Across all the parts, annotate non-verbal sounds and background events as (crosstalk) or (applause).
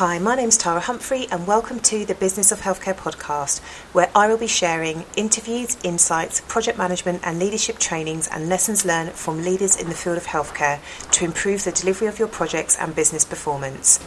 Hi, my name's Tara Humphrey, and welcome to the Business of Healthcare podcast, where I will be sharing interviews, insights, project management, and leadership trainings and lessons learned from leaders in the field of healthcare to improve the delivery of your projects and business performance.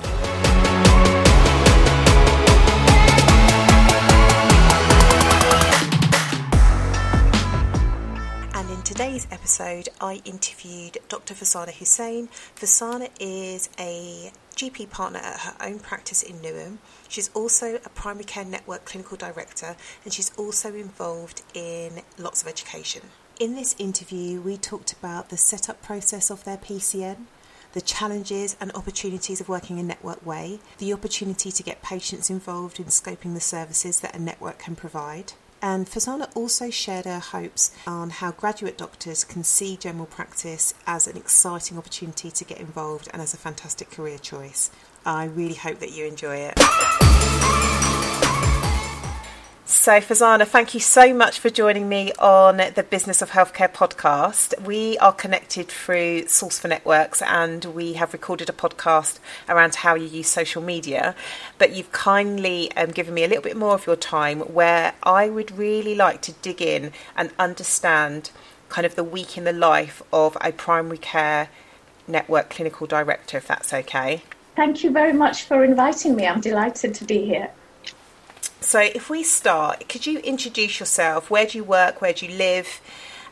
And in today's episode, I interviewed Dr. Farzana Hussain. Farzana is a GP partner at her own practice in Newham. She's also a primary care network clinical director and she's also involved in lots of education. In this interview, we talked about the setup process of their PCN, the challenges and opportunities of working in network way, the opportunity to get patients involved in scoping the services that a network can provide, and Farzana also shared her hopes on how graduate doctors can see general practice as an exciting opportunity to get involved and as a fantastic career choice. I really hope that you enjoy it. So, Farzana, thank you so much for joining me on the Business of Healthcare podcast. We are connected through Source for Networks and we have recorded a podcast around how you use social media. But you've kindly um, given me a little bit more of your time where I would really like to dig in and understand kind of the week in the life of a primary care network clinical director, if that's okay. Thank you very much for inviting me. I'm delighted to be here. So, if we start, could you introduce yourself? Where do you work? Where do you live?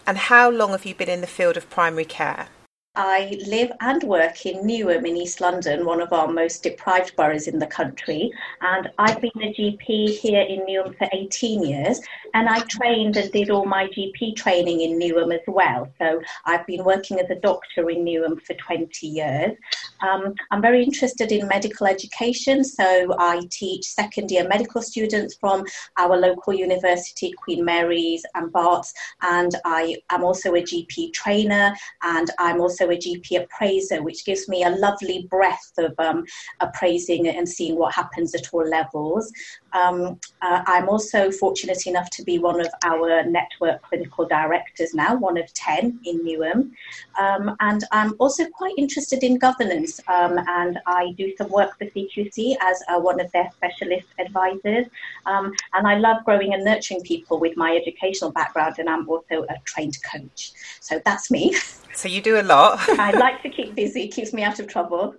And how long have you been in the field of primary care? I live and work in Newham in East London, one of our most deprived boroughs in the country. And I've been a GP here in Newham for 18 years. And I trained and did all my GP training in Newham as well. So I've been working as a doctor in Newham for 20 years. Um, I'm very interested in medical education. So I teach second year medical students from our local university, Queen Mary's and Barts. And I am also a GP trainer and I'm also also a GP appraiser, which gives me a lovely breadth of um, appraising and seeing what happens at all levels. Um, uh, I'm also fortunate enough to be one of our network clinical directors now, one of 10 in Newham. Um, and I'm also quite interested in governance, um, and I do some work for CQC as uh, one of their specialist advisors. Um, and I love growing and nurturing people with my educational background, and I'm also a trained coach. So that's me. So you do a lot. (laughs) I like to keep busy, keeps me out of trouble.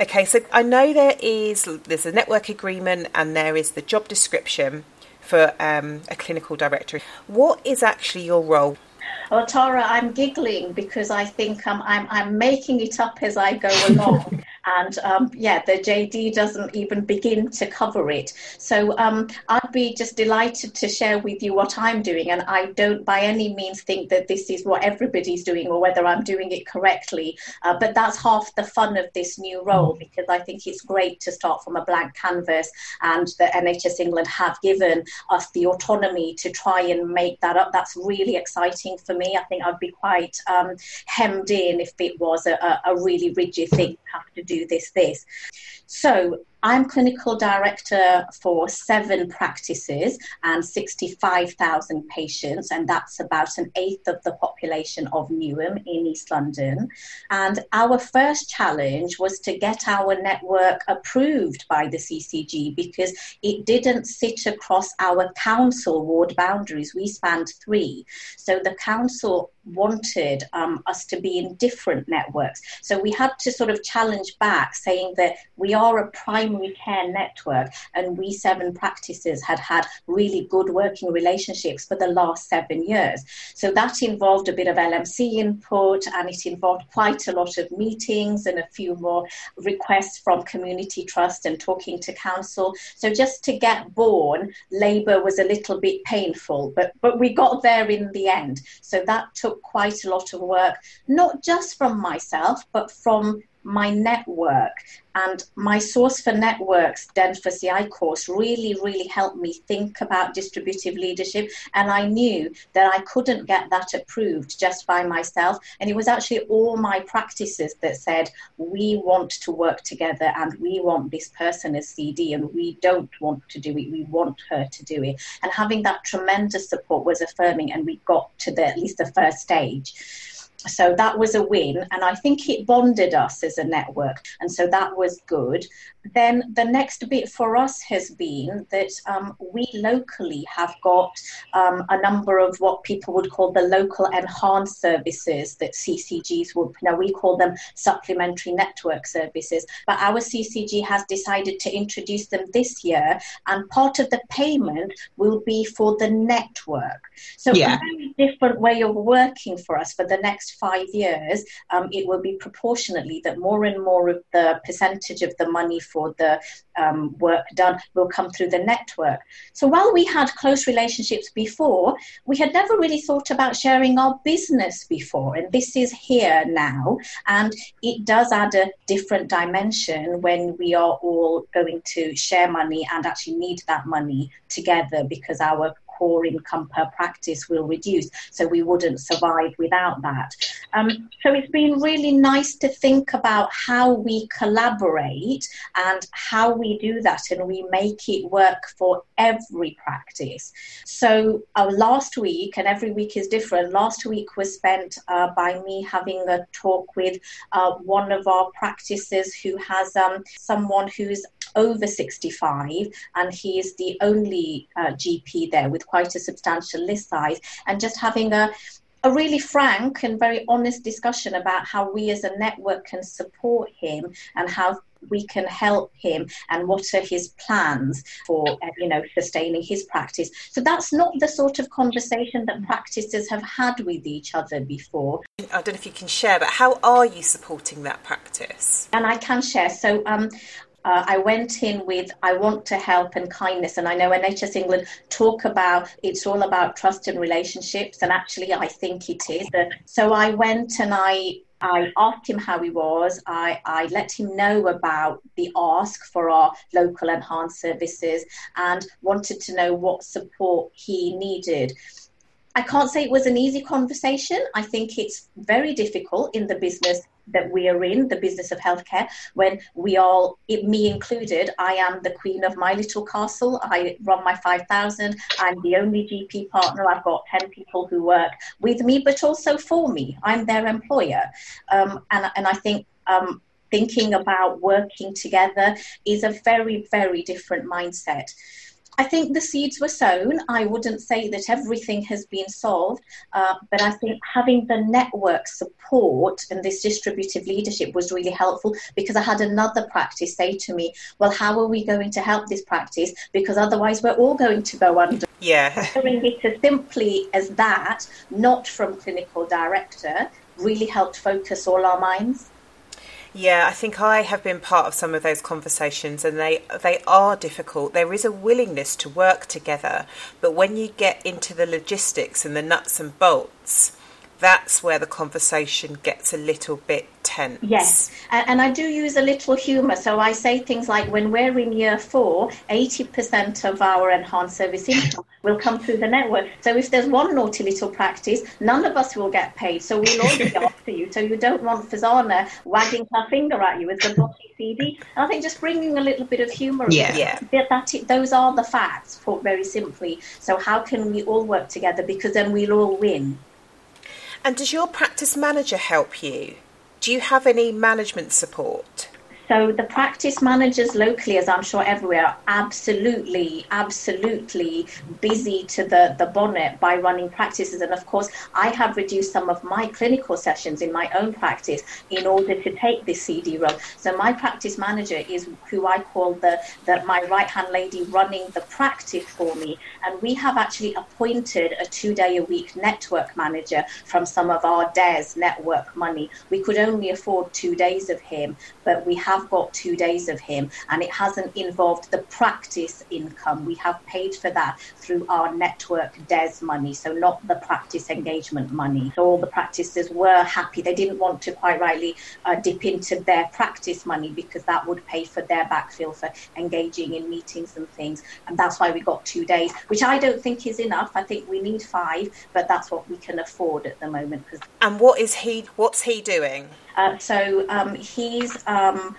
Okay, so I know there is there's a network agreement and there is the job description for um, a clinical director. What is actually your role? Well, Tara, I'm giggling because I think um, I'm I'm making it up as I go along. (laughs) and um, yeah, the JD doesn't even begin to cover it. So um, I'd be just delighted to share with you what I'm doing, and I don't by any means think that this is what everybody's doing or whether I'm doing it correctly. Uh, but that's half the fun of this new role because I think it's great to start from a blank canvas, and the NHS England have given us the autonomy to try and make that up. That's really exciting for me. I think I'd be quite um, hemmed in if it was a, a really rigid thing to have to do do this, this. So I'm clinical director for seven practices and 65,000 patients, and that's about an eighth of the population of Newham in East London. And our first challenge was to get our network approved by the CCG because it didn't sit across our council ward boundaries. We spanned three. So the council wanted um, us to be in different networks. So we had to sort of challenge back, saying that we are a primary care network and we seven practices had had really good working relationships for the last seven years. So that involved a bit of LMC input and it involved quite a lot of meetings and a few more requests from community trust and talking to council. So just to get born, Labour was a little bit painful, but, but we got there in the end. So that took took quite a lot of work, not just from myself, but from my network and my source for networks den for CI course really really helped me think about distributive leadership. And I knew that I couldn't get that approved just by myself. And it was actually all my practices that said we want to work together and we want this person as CD and we don't want to do it. We want her to do it. And having that tremendous support was affirming and we got to the at least the first stage so that was a win and i think it bonded us as a network and so that was good then the next bit for us has been that um, we locally have got um, a number of what people would call the local enhanced services that CCGs would, now we call them supplementary network services, but our CCG has decided to introduce them this year, and part of the payment will be for the network. So, yeah. a very different way of working for us for the next five years. Um, it will be proportionately that more and more of the percentage of the money for the um, work done will come through the network. So while we had close relationships before, we had never really thought about sharing our business before. And this is here now. And it does add a different dimension when we are all going to share money and actually need that money together because our core income per practice will reduce. So we wouldn't survive without that. Um, so it's been really nice to think about how we collaborate and how we do that and we make it work for every practice. So uh, last week, and every week is different, last week was spent uh, by me having a talk with uh, one of our practices who has um, someone who's over 65 and he is the only uh, GP there with quite a substantial list size and just having a a really frank and very honest discussion about how we as a network can support him and how we can help him and what are his plans for uh, you know sustaining his practice. So that's not the sort of conversation that practices have had with each other before. I don't know if you can share but how are you supporting that practice? And i can share. So um, uh, I went in with I want to help and kindness, and I know NHS England talk about it's all about trust and relationships, and actually I think it is. So I went and I I asked him how he was. I, I let him know about the ask for our local enhanced services and wanted to know what support he needed. I can't say it was an easy conversation. I think it's very difficult in the business that we are in, the business of healthcare, when we all, it, me included, I am the queen of my little castle. I run my 5,000. I'm the only GP partner. I've got 10 people who work with me, but also for me. I'm their employer. Um, and, and I think um, thinking about working together is a very, very different mindset. I think the seeds were sown. I wouldn't say that everything has been solved, uh, but I think having the network support and this distributive leadership was really helpful because I had another practice say to me, Well, how are we going to help this practice? Because otherwise, we're all going to go under. Yeah. (laughs) Hearing it as simply as that, not from clinical director, really helped focus all our minds. Yeah, I think I have been part of some of those conversations, and they they are difficult. There is a willingness to work together, but when you get into the logistics and the nuts and bolts, that's where the conversation gets a little bit tense. Yes, and, and I do use a little humour. So I say things like, when we're in year four, 80% of our enhanced service income (laughs) will come through the network. So if there's one naughty little practice, none of us will get paid. So we'll all be (laughs) after you. So you don't want Farzana wagging her finger at you with the body CD. And I think just bringing a little bit of humour. Yeah, yeah. That, that, those are the facts, put very simply. So how can we all work together? Because then we'll all win. And does your practice manager help you? Do you have any management support? So the practice managers locally, as I'm sure everywhere, are absolutely, absolutely busy to the, the bonnet by running practices. And of course, I have reduced some of my clinical sessions in my own practice in order to take this CD role. So my practice manager is who I call the, the my right hand lady running the practice for me. And we have actually appointed a two day a week network manager from some of our DES network money. We could only afford two days of him, but we have have got two days of him and it hasn't involved the practice income. We have paid for that through our network DES money, so not the practice engagement money. So all the practices were happy. They didn't want to quite rightly uh, dip into their practice money because that would pay for their backfill for engaging in meetings and things. And that's why we got two days, which I don't think is enough. I think we need five, but that's what we can afford at the moment. And what is he? What's he doing? Uh, so um, he's um,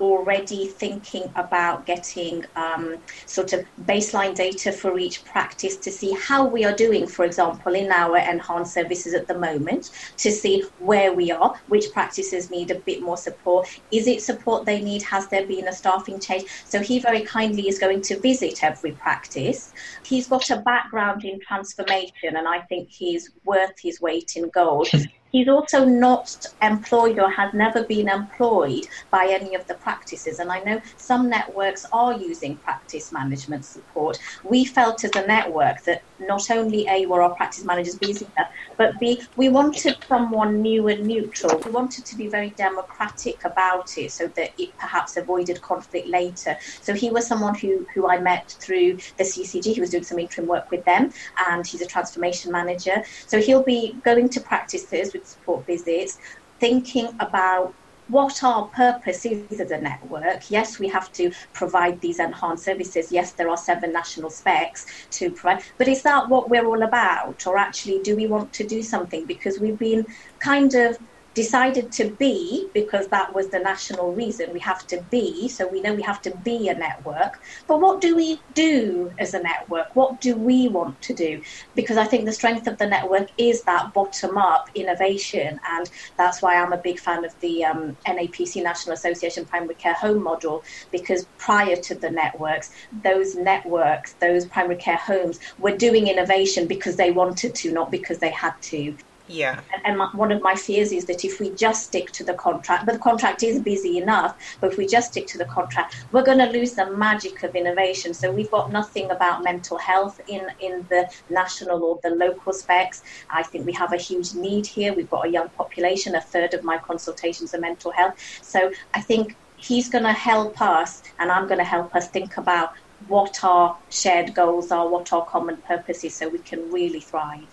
already thinking about getting um, sort of baseline data for each practice to see how we are doing, for example, in our enhanced services at the moment, to see where we are, which practices need a bit more support. Is it support they need? Has there been a staffing change? So he very kindly is going to visit every practice. He's got a background in transformation, and I think he's worth his weight in gold. (laughs) He's also not employed or has never been employed by any of the practices. And I know some networks are using practice management support. We felt as a network that not only A, were our practice managers busy enough, but B, we wanted someone new and neutral. We wanted to be very democratic about it so that it perhaps avoided conflict later. So he was someone who, who I met through the CCG. He was doing some interim work with them, and he's a transformation manager. So he'll be going to practices with support visits, thinking about what our purpose is as a network. Yes, we have to provide these enhanced services. Yes, there are seven national specs to provide, but is that what we're all about? Or actually, do we want to do something? Because we've been kind of decided to be because that was the national reason we have to be so we know we have to be a network. But what do we do as a network? What do we want to do? Because i think the strength of the network is that bottom up innovation and that's why i'm a big fan of the um, napc national association primary care home model because prior to the networks those networks those primary care homes were doing innovation because they wanted to not because they had to yeah. And, my, one of my fears is that if we just stick to the contract, but the contract is busy enough, but if we just stick to the contract, we're going to lose the magic of innovation. So we've got nothing about mental health in, in the national or the local specs. I think we have a huge need here. We've got a young population. A third of my consultations are mental health. So I think he's going to help us, and I'm going to help us think about what our shared goals are, what our common purpose is, so we can really thrive.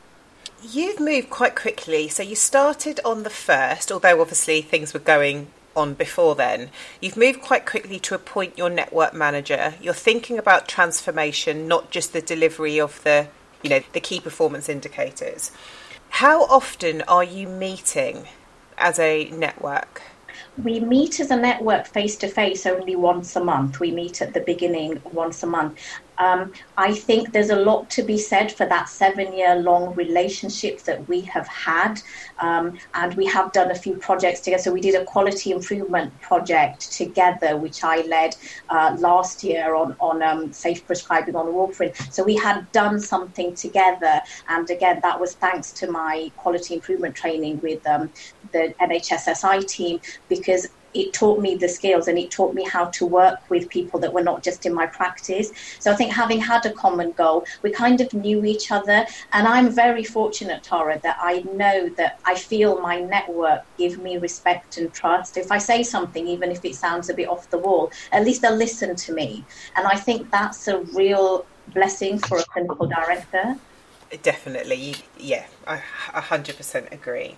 You've moved quite quickly. So you started on the first, although obviously things were going on before then. You've moved quite quickly to appoint your network manager. You're thinking about transformation, not just the delivery of the, you know, the key performance indicators. How often are you meeting as a network? We meet as a network face to face only once a month. We meet at the beginning once a month. Um, I think there's a lot to be said for that seven year long relationship that we have had. Um, and we have done a few projects together. So we did a quality improvement project together, which I led uh, last year on, on um, safe prescribing on warfarin. So we had done something together. And again, that was thanks to my quality improvement training with um, the NHSSI team because it taught me the skills and it taught me how to work with people that were not just in my practice. So I think having had a common goal, we kind of knew each other. And I'm very fortunate, Tara, that I know that I feel my network give me respect and trust. If I say something, even if it sounds a bit off the wall, at least they'll listen to me. And I think that's a real blessing for a clinical director. Definitely, yeah, I 100% agree.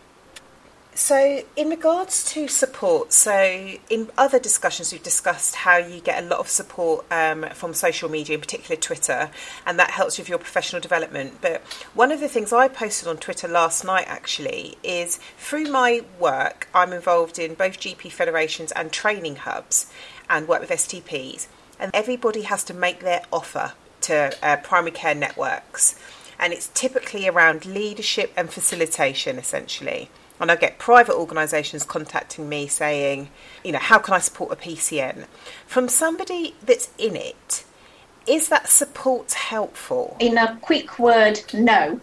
So, in regards to support, so in other discussions, we've discussed how you get a lot of support um, from social media, in particular Twitter, and that helps with your professional development. But one of the things I posted on Twitter last night actually is through my work, I'm involved in both GP federations and training hubs and work with STPs, and everybody has to make their offer to uh, primary care networks, and it's typically around leadership and facilitation essentially and I get private organisations contacting me saying, you know, how can I support a PCN? From somebody that's in it, is that support helpful? In a quick word, no.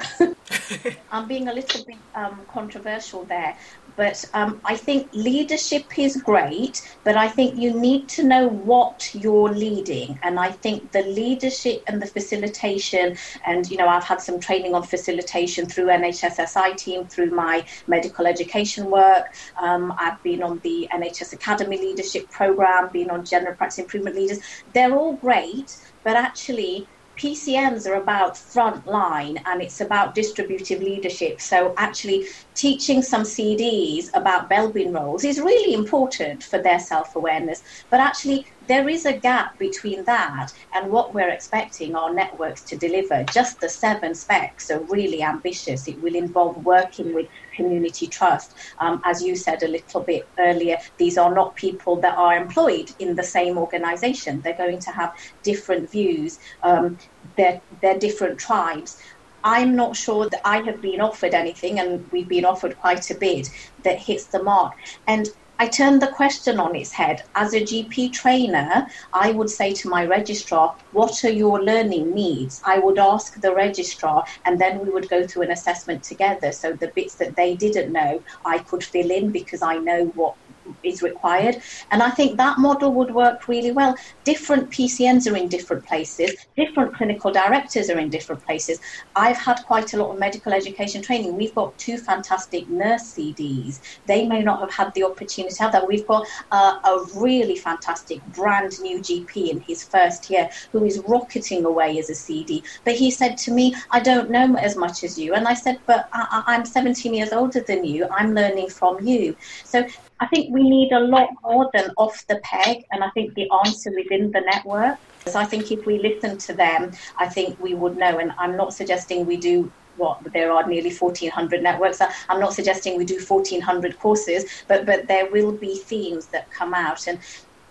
(laughs) I'm being a little bit um, controversial there. But um, I think leadership is great, but I think you need to know what you're leading. And I think the leadership and the facilitation, and you know, I've had some training on facilitation through NHSSI team, through my medical education work. Um, I've been on the NHS Academy Leadership Program, been on General Practice Improvement Leaders. They're all great, but actually, PCNs are about front line and it's about distributive leadership. So, actually, teaching some CDs about Belbin roles is really important for their self awareness. But actually, there is a gap between that and what we're expecting our networks to deliver. Just the seven specs are really ambitious. It will involve working with community trust. Um, as you said a little bit earlier, these are not people that are employed in the same organization. They're going to have different views, um, they're, they're different tribes. I'm not sure that I have been offered anything, and we've been offered quite a bit that hits the mark. And I turned the question on its head. As a GP trainer, I would say to my registrar, What are your learning needs? I would ask the registrar, and then we would go through an assessment together. So the bits that they didn't know, I could fill in because I know what is required. And I think that model would work really well. Different PCNs are in different places, different clinical directors are in different places. I've had quite a lot of medical education training. We've got two fantastic nurse CDs. They may not have had the opportunity to have that. We've got uh, a really fantastic brand new GP in his first year who is rocketing away as a CD. But he said to me, I don't know as much as you. And I said, But I- I'm 17 years older than you. I'm learning from you. So I think we need a lot more than off the peg, and I think the answer within the network. So I think if we listen to them, I think we would know. And I'm not suggesting we do what there are nearly 1400 networks i'm not suggesting we do 1400 courses but but there will be themes that come out and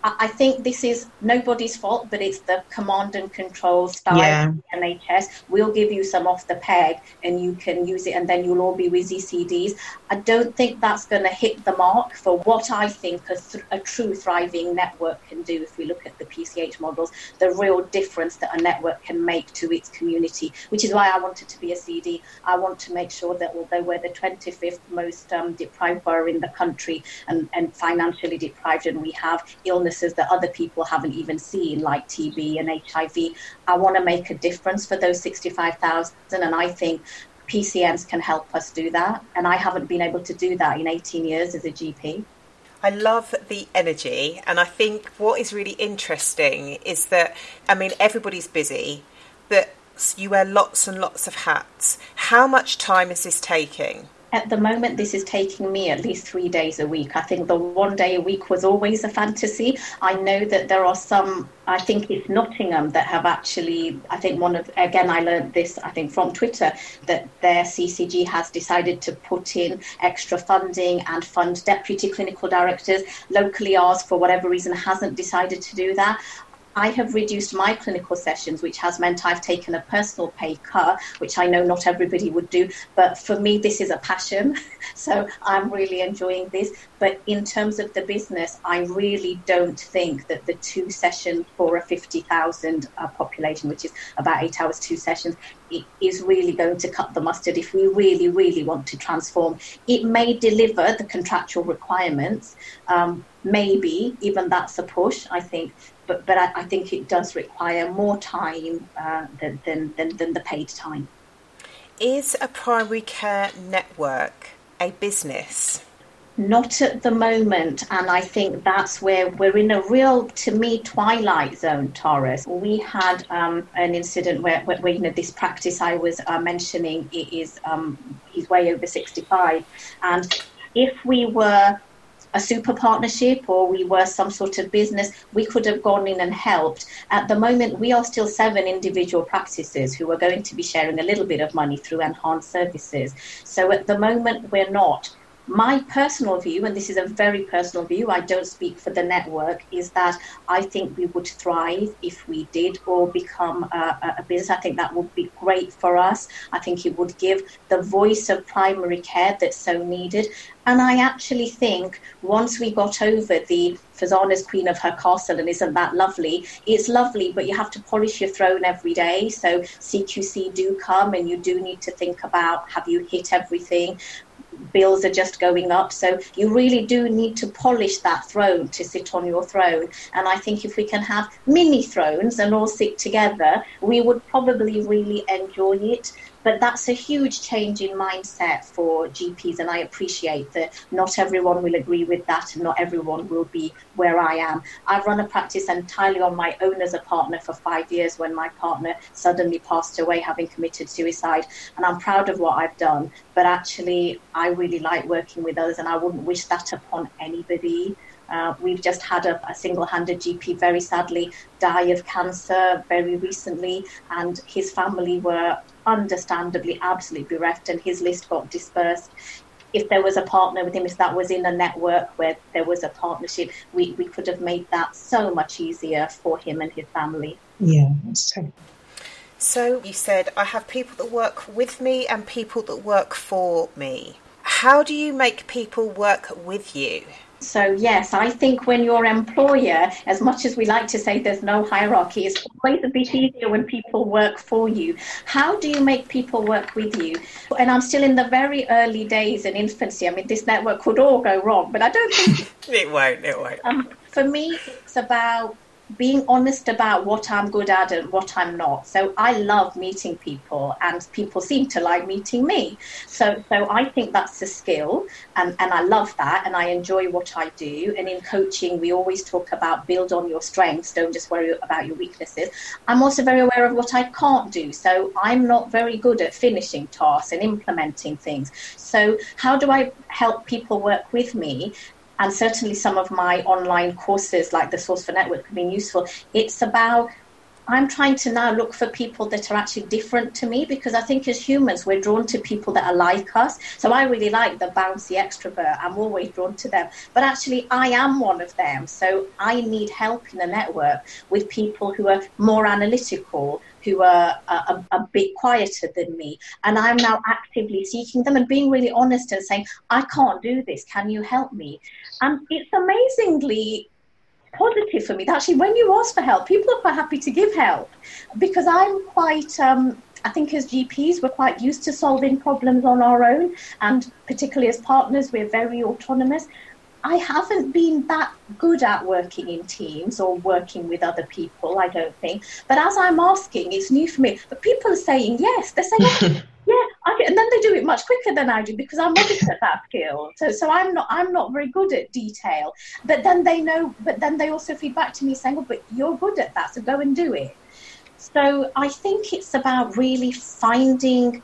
I think this is nobody's fault, but it's the command and control style yeah. NHS. We'll give you some off the peg and you can use it, and then you'll all be with CDs. I don't think that's going to hit the mark for what I think a, th- a, true thriving network can do if we look at the PCH models, the real difference that a network can make to its community, which is why I wanted to be a CD. I want to make sure that although we're the 25th most um, deprived borough in the country and, and financially deprived, and we have illness illnesses that other people haven't even seen, like TB and HIV. I want to make a difference for those 65,000, and I think PCNs can help us do that. And I haven't been able to do that in 18 years as a GP. I love the energy, and I think what is really interesting is that, I mean, everybody's busy, but you wear lots and lots of hats. How much time is this taking? At the moment, this is taking me at least three days a week. I think the one day a week was always a fantasy. I know that there are some, I think it's Nottingham that have actually, I think one of, again, I learned this, I think from Twitter, that their CCG has decided to put in extra funding and fund deputy clinical directors. Locally, ours, for whatever reason, hasn't decided to do that. I have reduced my clinical sessions, which has meant I've taken a personal pay cut, which I know not everybody would do. But for me, this is a passion. (laughs) So I'm really enjoying this. But in terms of the business, I really don't think that the two sessions for a 50,000 uh, population, which is about eight hours, two sessions, is really going to cut the mustard if we really, really want to transform. It may deliver the contractual requirements. Um, maybe even that's a push, I think but but I, I, think it does require more time uh, than, than, than, than the paid time. Is a primary care network a business? Not at the moment, and I think that's where we're in a real, to me, twilight zone, Taurus. We had um, an incident where, where, where, you know, this practice I was uh, mentioning is um, he's way over 65, and if we were a super partnership or we were some sort of business, we could have gone in and helped. At the moment, we are still seven individual practices who are going to be sharing a little bit of money through enhanced services. So at the moment, we're not my personal view, and this is a very personal view, I don't speak for the network, is that I think we would thrive if we did all become a, a, business. I think that would be great for us. I think it would give the voice of primary care that's so needed. And I actually think once we got over the Farzana's queen of her castle and isn't that lovely, it's lovely, but you have to polish your throne every day. So CQC do come and you do need to think about have you hit everything? Bills are just going up. So you really do need to polish that throne to sit on your throne. And I think if we can have mini thrones and all sit together, we would probably really enjoy it. But that's a huge change in mindset for GPs, and I appreciate that not everyone will agree with that, and not everyone will be where I am. I've run a practice entirely on my own as a partner for five years when my partner suddenly passed away, having committed suicide, and I'm proud of what I've done. But actually, I really like working with others, and I wouldn't wish that upon anybody. Uh, we've just had a, a single handed GP very sadly die of cancer very recently, and his family were understandably absolutely bereft, and his list got dispersed if there was a partner with him, if that was in a network where there was a partnership, we, we could have made that so much easier for him and his family. Yeah, that's true. So you said, I have people that work with me and people that work for me. How do you make people work with you? So, yes, I think when your employer, as much as we like to say there's no hierarchy, it's always a bit easier when people work for you. How do you make people work with you? And I'm still in the very early days and infancy. I mean, this network could all go wrong, but I don't think (laughs) it won't. It won't. Um, for me, it's about being honest about what I'm good at and what I'm not. So I love meeting people, and people seem to like meeting me. So, so I think that's a skill, and, and I love that, and I enjoy what I do. And in coaching, we always talk about build on your strengths, don't just worry about your weaknesses. I'm also very aware of what I can't do. So I'm not very good at finishing tasks and implementing things. So, how do I help people work with me? And certainly some of my online courses like the source for network have been useful. It's about i'm trying to now look for people that are actually different to me because i think as humans we're drawn to people that are like us. So i really like the bouncy extrovert. I'm always drawn to them. But actually i am one of them. So i need help in the network with people who are more analytical who are a, a, bit quieter than me. And I'm now actively seeking them and being really honest and saying, I can't do this. Can you help me? And it's amazingly positive for me. that Actually, when you ask for help, people are quite happy to give help because I'm quite. Um, I think as GPs, we're quite used to solving problems on our own, and particularly as partners, we're very autonomous. I haven't been that good at working in teams or working with other people, I don't think. But as I'm asking, it's new for me. But people are saying yes. They're saying, yeah, (laughs) and then they do it much quicker than I do because I'm not at that skill. So, so I'm not, I'm not very good at detail. But then they know, but then they also feed back to me saying, well, but you're good at that, so go and do it. So I think it's about really finding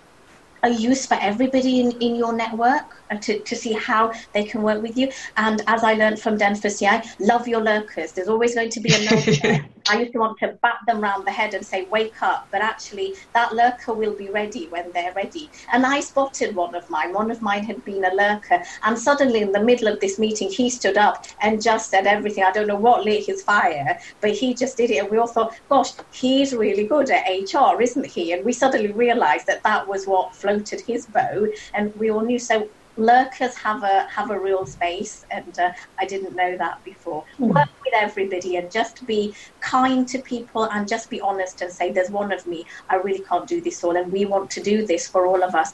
a use for everybody in, in your network uh, to, to see how they can work with you. And as I learned from Denver CI, love your lurkers. There's always going to be a (laughs) lurker. I used to want to bat them round the head and say, wake up. But actually, that lurker will be ready when they're ready. And I spotted one of mine. One of mine had been a lurker. And suddenly, in the middle of this meeting, he stood up and just said everything. I don't know what lit his fire, but he just did it. And we all thought, gosh, he's really good at HR, isn't he? And we suddenly realized that that was what floated his boat. And we all knew. So lurkers have a have a real space, and uh, I didn't know that before. Mm. Work with everybody and just be kind to people and just be honest and say, "There's one of me. I really can't do this all, and we want to do this for all of us."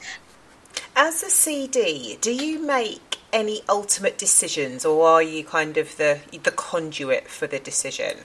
As a CD, do you make any ultimate decisions, or are you kind of the the conduit for the decision?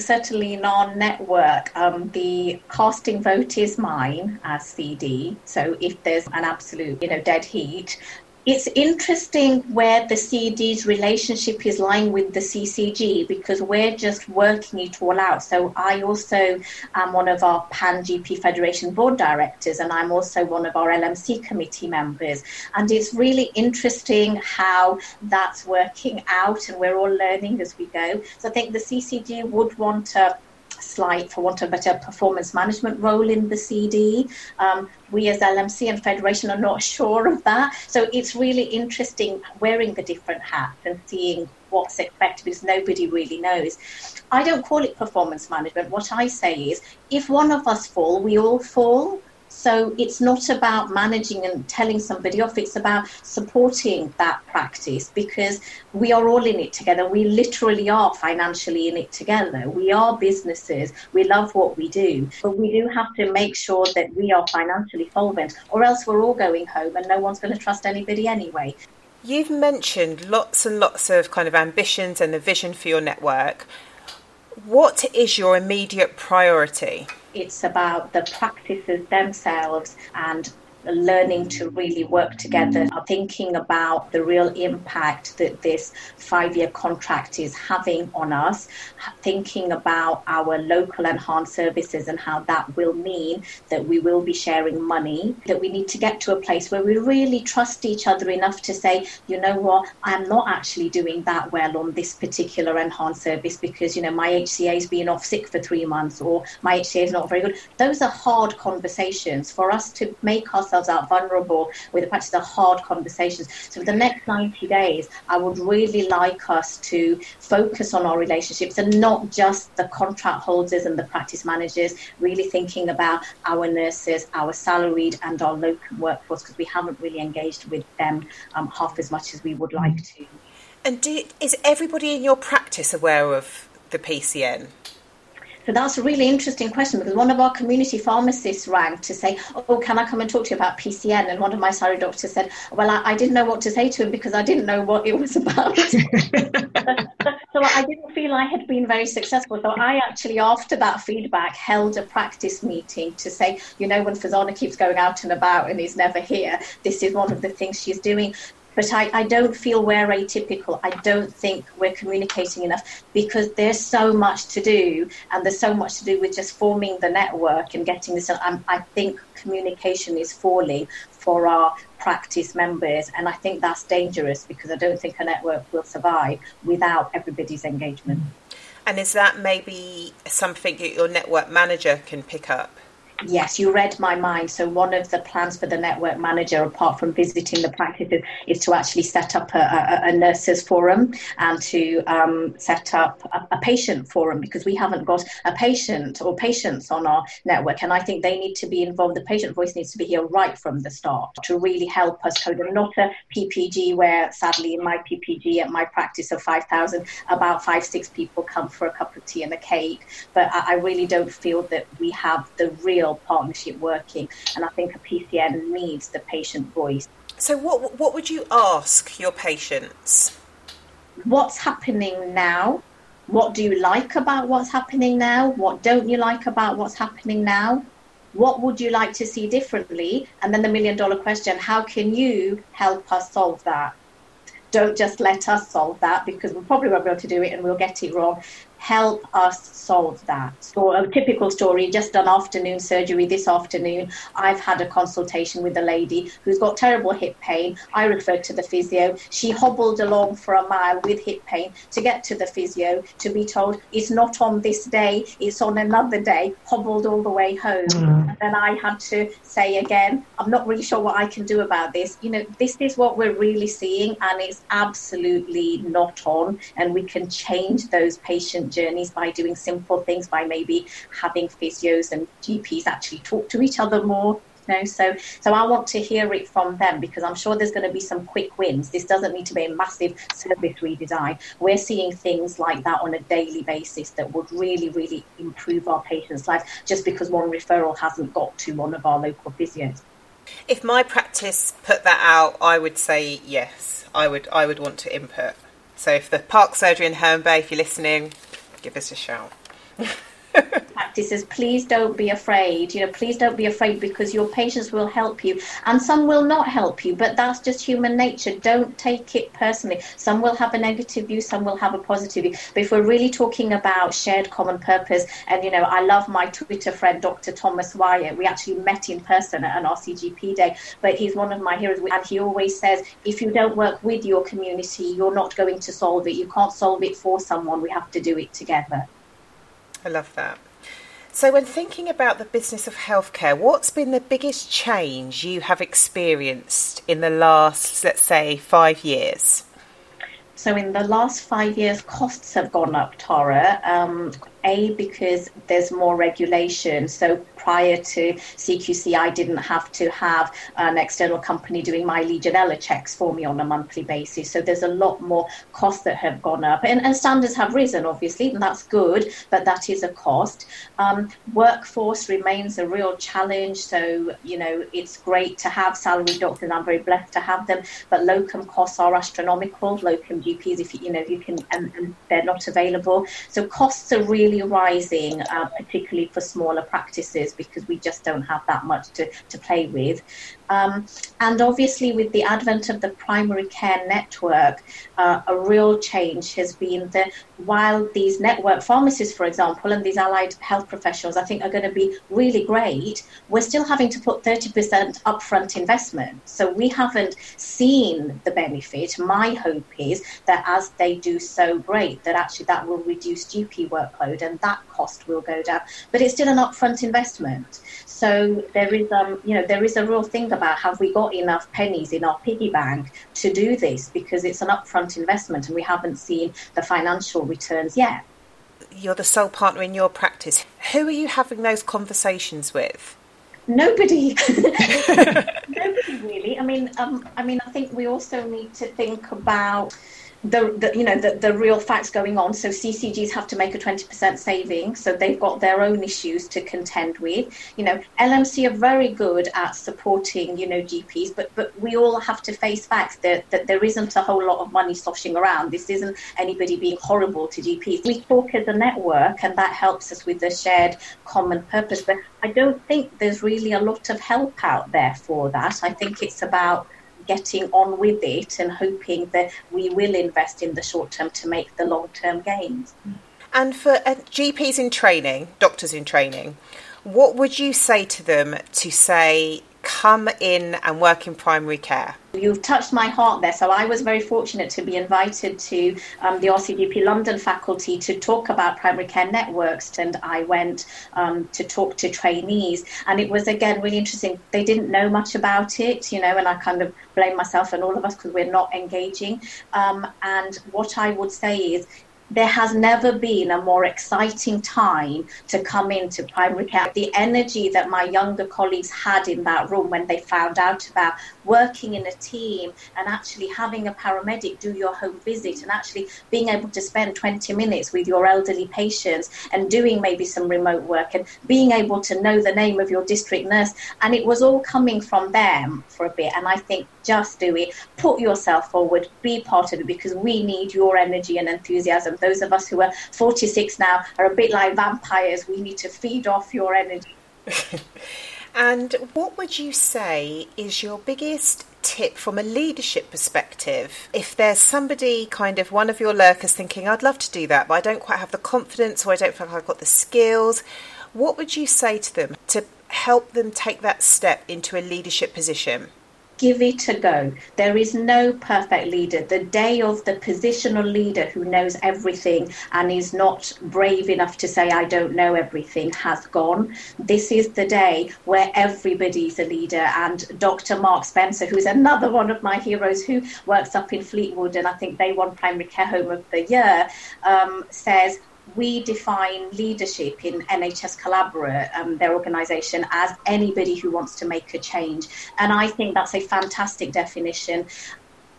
certainly in our network, um, the casting vote is mine as CD. So if there's an absolute, you know, dead heat, it's interesting where the CD's relationship is lying with the CCG because we're just working it all out. So I also am one of our Pan GP Federation board directors, and I'm also one of our LMC committee members. And it's really interesting how that's working out, and we're all learning as we go. So I think the CCG would want to slight, for want of a better, performance management role in the CD. Um, we as LMC and Federation are not (laughs) sure of that. So it's really interesting wearing the different hats and seeing what's expected because nobody really knows. I don't call it performance management. What I say is if one of us fall, we all fall. So it's not about managing and telling somebody off, it's about supporting that practice because we are all in it together. We literally are financially in it together. We are businesses, we love what we do, but we do have to make sure that we are financially solvent, or else we're all going home and no one's going to trust anybody anyway. You've mentioned lots and lots of kind of ambitions and the vision for your network. What is your immediate priority? It's about the practices themselves and learning to really work together, mm. thinking about the real impact that this five year contract is having on us, thinking about our local enhanced services and how that will mean that we will be sharing money, that we need to get to a place where we really trust each other enough to say, you know what, I'm not actually doing that well on this particular enhanced service because, you know, my HCA has been off sick for three months or my HCA is not very good. Those are hard conversations for us to make ourselves out vulnerable with the practice are hard conversations. So for the next 90 days, I would really like us to focus on our relationships and not just the contract holders and the practice managers, really thinking about our nurses, our salaried and our local workforce because we haven't really engaged with them um, half as much as we would like to. And do, is everybody in your practice aware of the PCN? So that's a really interesting question because one of our community pharmacists rang to say, Oh, can I come and talk to you about PCN? And one of my salary doctors said, Well, I, I didn't know what to say to him because I didn't know what it was about. (laughs) (laughs) so I didn't feel I had been very successful. So I actually, after that feedback, held a practice meeting to say, You know, when Farzana keeps going out and about and is never here, this is one of the things she's doing but I, I don't feel we're atypical. I don't think we're communicating enough because there's so much to do, and there's so much to do with just forming the network and getting this. I, I think communication is falling for our practice members, and I think that's dangerous because I don't think a network will survive without everybody's engagement. And is that maybe something that your network manager can pick up? Yes, you read my mind. So, one of the plans for the network manager, apart from visiting the practices, is to actually set up a, a, a nurses forum and to um, set up a, a, patient forum because we haven't got a patient or patients on our network. And I think they need to be involved. The patient voice needs to be here right from the start to really help us code. And not a PPG where, sadly, in my PPG at my practice of 5,000, about five, six people come for a cup of tea and a cake. But I, I really don't feel that we have the real real partnership working. And I think a PCN needs the patient voice. So, what, what would you ask your patients? What's happening now? What do you like about what's happening now? What don't you like about what's happening now? What would you like to see differently? And then the million dollar question how can you help us solve that? Don't just let us solve that because we probably won't be able to do it and we'll get it wrong help us solve that. So, a typical story just done afternoon surgery this afternoon. I've had a consultation with a lady who's got terrible hip pain. I referred to the physio. She hobbled along for a mile with hip pain to get to the physio to be told it's not on this day, it's on another day, hobbled all the way home. Mm. And then I had to say again, I'm not really sure what I can do about this. You know, this is what we're really seeing, and it's absolutely not on, and we can change those patients journeys by doing simple things, by maybe having physios and GPs actually talk to each other more. You know, so so I want to hear it from them because I'm sure there's going to be some quick wins. This doesn't need to be a massive service redesign. We're seeing things like that on a daily basis that would really, really improve our patients' lives just because one referral hasn't got to one of our local physios. If my practice put that out, I would say yes. I would I would want to input. So if the Park Surgery in Herne Bay, if you're listening, give us a shout. (laughs) practices please don't be afraid you know please don't be afraid because your patients will help you and some will not help you but that's just human nature. Don't take it personally. Some will have a negative view some will have a positive view. But if we're really talking about shared common purpose and you know i love my twitter friend dr thomas wyatt. We actually met in person at an rcgp day but he's one of my heroes. And he always says if you don't work with your community you're not going to solve it. You can't solve it for someone. We have to do it together. I love that. So, when thinking about the business of healthcare, what's been the biggest change you have experienced in the last, let's say, five years? So, in the last five years, costs have gone up, Tara. Um, a, because there's more regulation. So prior to CQC, I didn't have to have an external company doing my Legionella checks for me on a monthly basis. So there's a lot more costs that have gone up. And, and standards have risen, obviously, and that's good, but that is a cost. Um, workforce remains a real challenge. So, you know, it's great to have salary doctors. I'm very blessed to have them, but locum costs are astronomical. Locum GPs, if you, you know, you can, and, and they're not available. So costs are really only rising, uh, particularly for smaller practices, because we just don't have that much to, to play with. Um, and obviously, with the advent of the primary care network, uh, a real change has been that while these network pharmacists, for example, and these allied health professionals, I think are going to be really great, we're still having to put 30% upfront investment. So we haven't seen the benefit. My hope is that as they do so great, that actually that will reduce GP workload and that cost will go down. But it's still an upfront investment. So there is, um, you know, there is a real thing about have we got enough pennies in our piggy bank to do this because it's an upfront investment and we haven't seen the financial returns yet. You're the sole partner in your practice. Who are you having those conversations with? Nobody, (laughs) (laughs) nobody really. I mean, um, I mean, I think we also need to think about the, the, you know the, the real facts going on. So CCGs have to make a 20% saving, so they've got their own issues to contend with. You know, LMC are very good at supporting you know GPs, but but we all have to face facts that, that there isn't a whole lot of money sloshing around. This isn't anybody being horrible to GPs. We talk as a network, and that helps us with the shared common purpose. But I don't think there's really a lot of help out there for that. I think it's about getting on with it and hoping that we will invest in the short term to make the long term gains. And for uh, GPs in training, doctors in training, what would you say to them to say come in and work in primary care? You've touched my heart there. So I was very fortunate to be invited to um, the RCGP London faculty to talk about primary care networks, and I went um, to talk to trainees, and it was again really interesting. They didn't know much about it, you know, and I kind of blame myself and all of us because we're not engaging. Um, and what I would say is there has never been a more exciting time to come into primary care. The energy that my younger colleagues had in that room when they found out about working in a team and actually having a paramedic do your home visit and actually being able to spend 20 minutes with your elderly patients and doing maybe some remote work and being able to know the name of your district nurse. And it was all coming from them for a bit. And I think just do it, put yourself forward, be part of it because we need your energy and enthusiasm those of us who are 46 now are a bit like vampires. We need to feed off your energy. (laughs) and what would you say is your biggest tip from a leadership perspective? If there's somebody kind of one of your lurkers thinking i'd love to do that but i don't quite have the confidence or i don't feel like i've got the skills what would you say to them to help them take that step into a leadership position give it a go. There is no perfect leader. The day of the positional leader who knows everything and is not brave enough to say, I don't know everything, has gone. This is the day where everybody's a leader. And Dr. Mark Spencer, who's another one of my heroes who works up in Fleetwood, and I think they won Primary Care Home of the Year, um, says, we define leadership in NHS Collabora, um, their organisation, as anybody who wants to make a change. And I think that's a fantastic definition.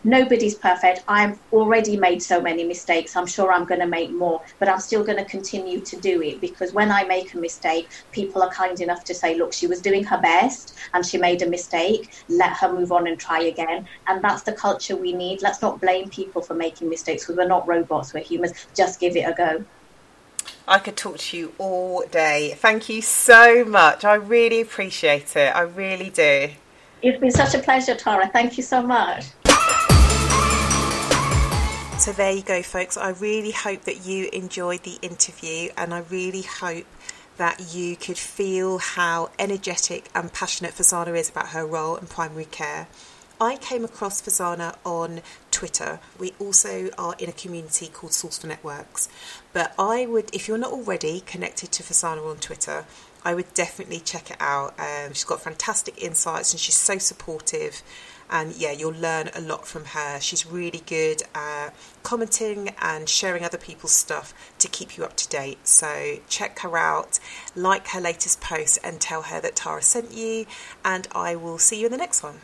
Nobody's perfect. I've already made so many mistakes. I'm sure I'm going to make more, but I'm still going to continue to do it because when I make a mistake, people are kind enough to say, look, she was doing her best and she made a mistake. Let her move on and try again. And that's the culture we need. Let's not blame people for making mistakes because we're not robots, we're humans. Just give it a go. I could talk to you all day. Thank you so much. I really appreciate it. I really do. It's been such a pleasure, Tara. Thank you so much. So, there you go, folks. I really hope that you enjoyed the interview, and I really hope that you could feel how energetic and passionate Farzana is about her role in primary care. I came across Farzana on Twitter. We also are in a community called Source for Networks. But I would, if you're not already connected to Farzana on Twitter, I would definitely check it out. Um, she's got fantastic insights and she's so supportive. And yeah, you'll learn a lot from her. She's really good at commenting and sharing other people's stuff to keep you up to date. So check her out, like her latest post, and tell her that Tara sent you. And I will see you in the next one.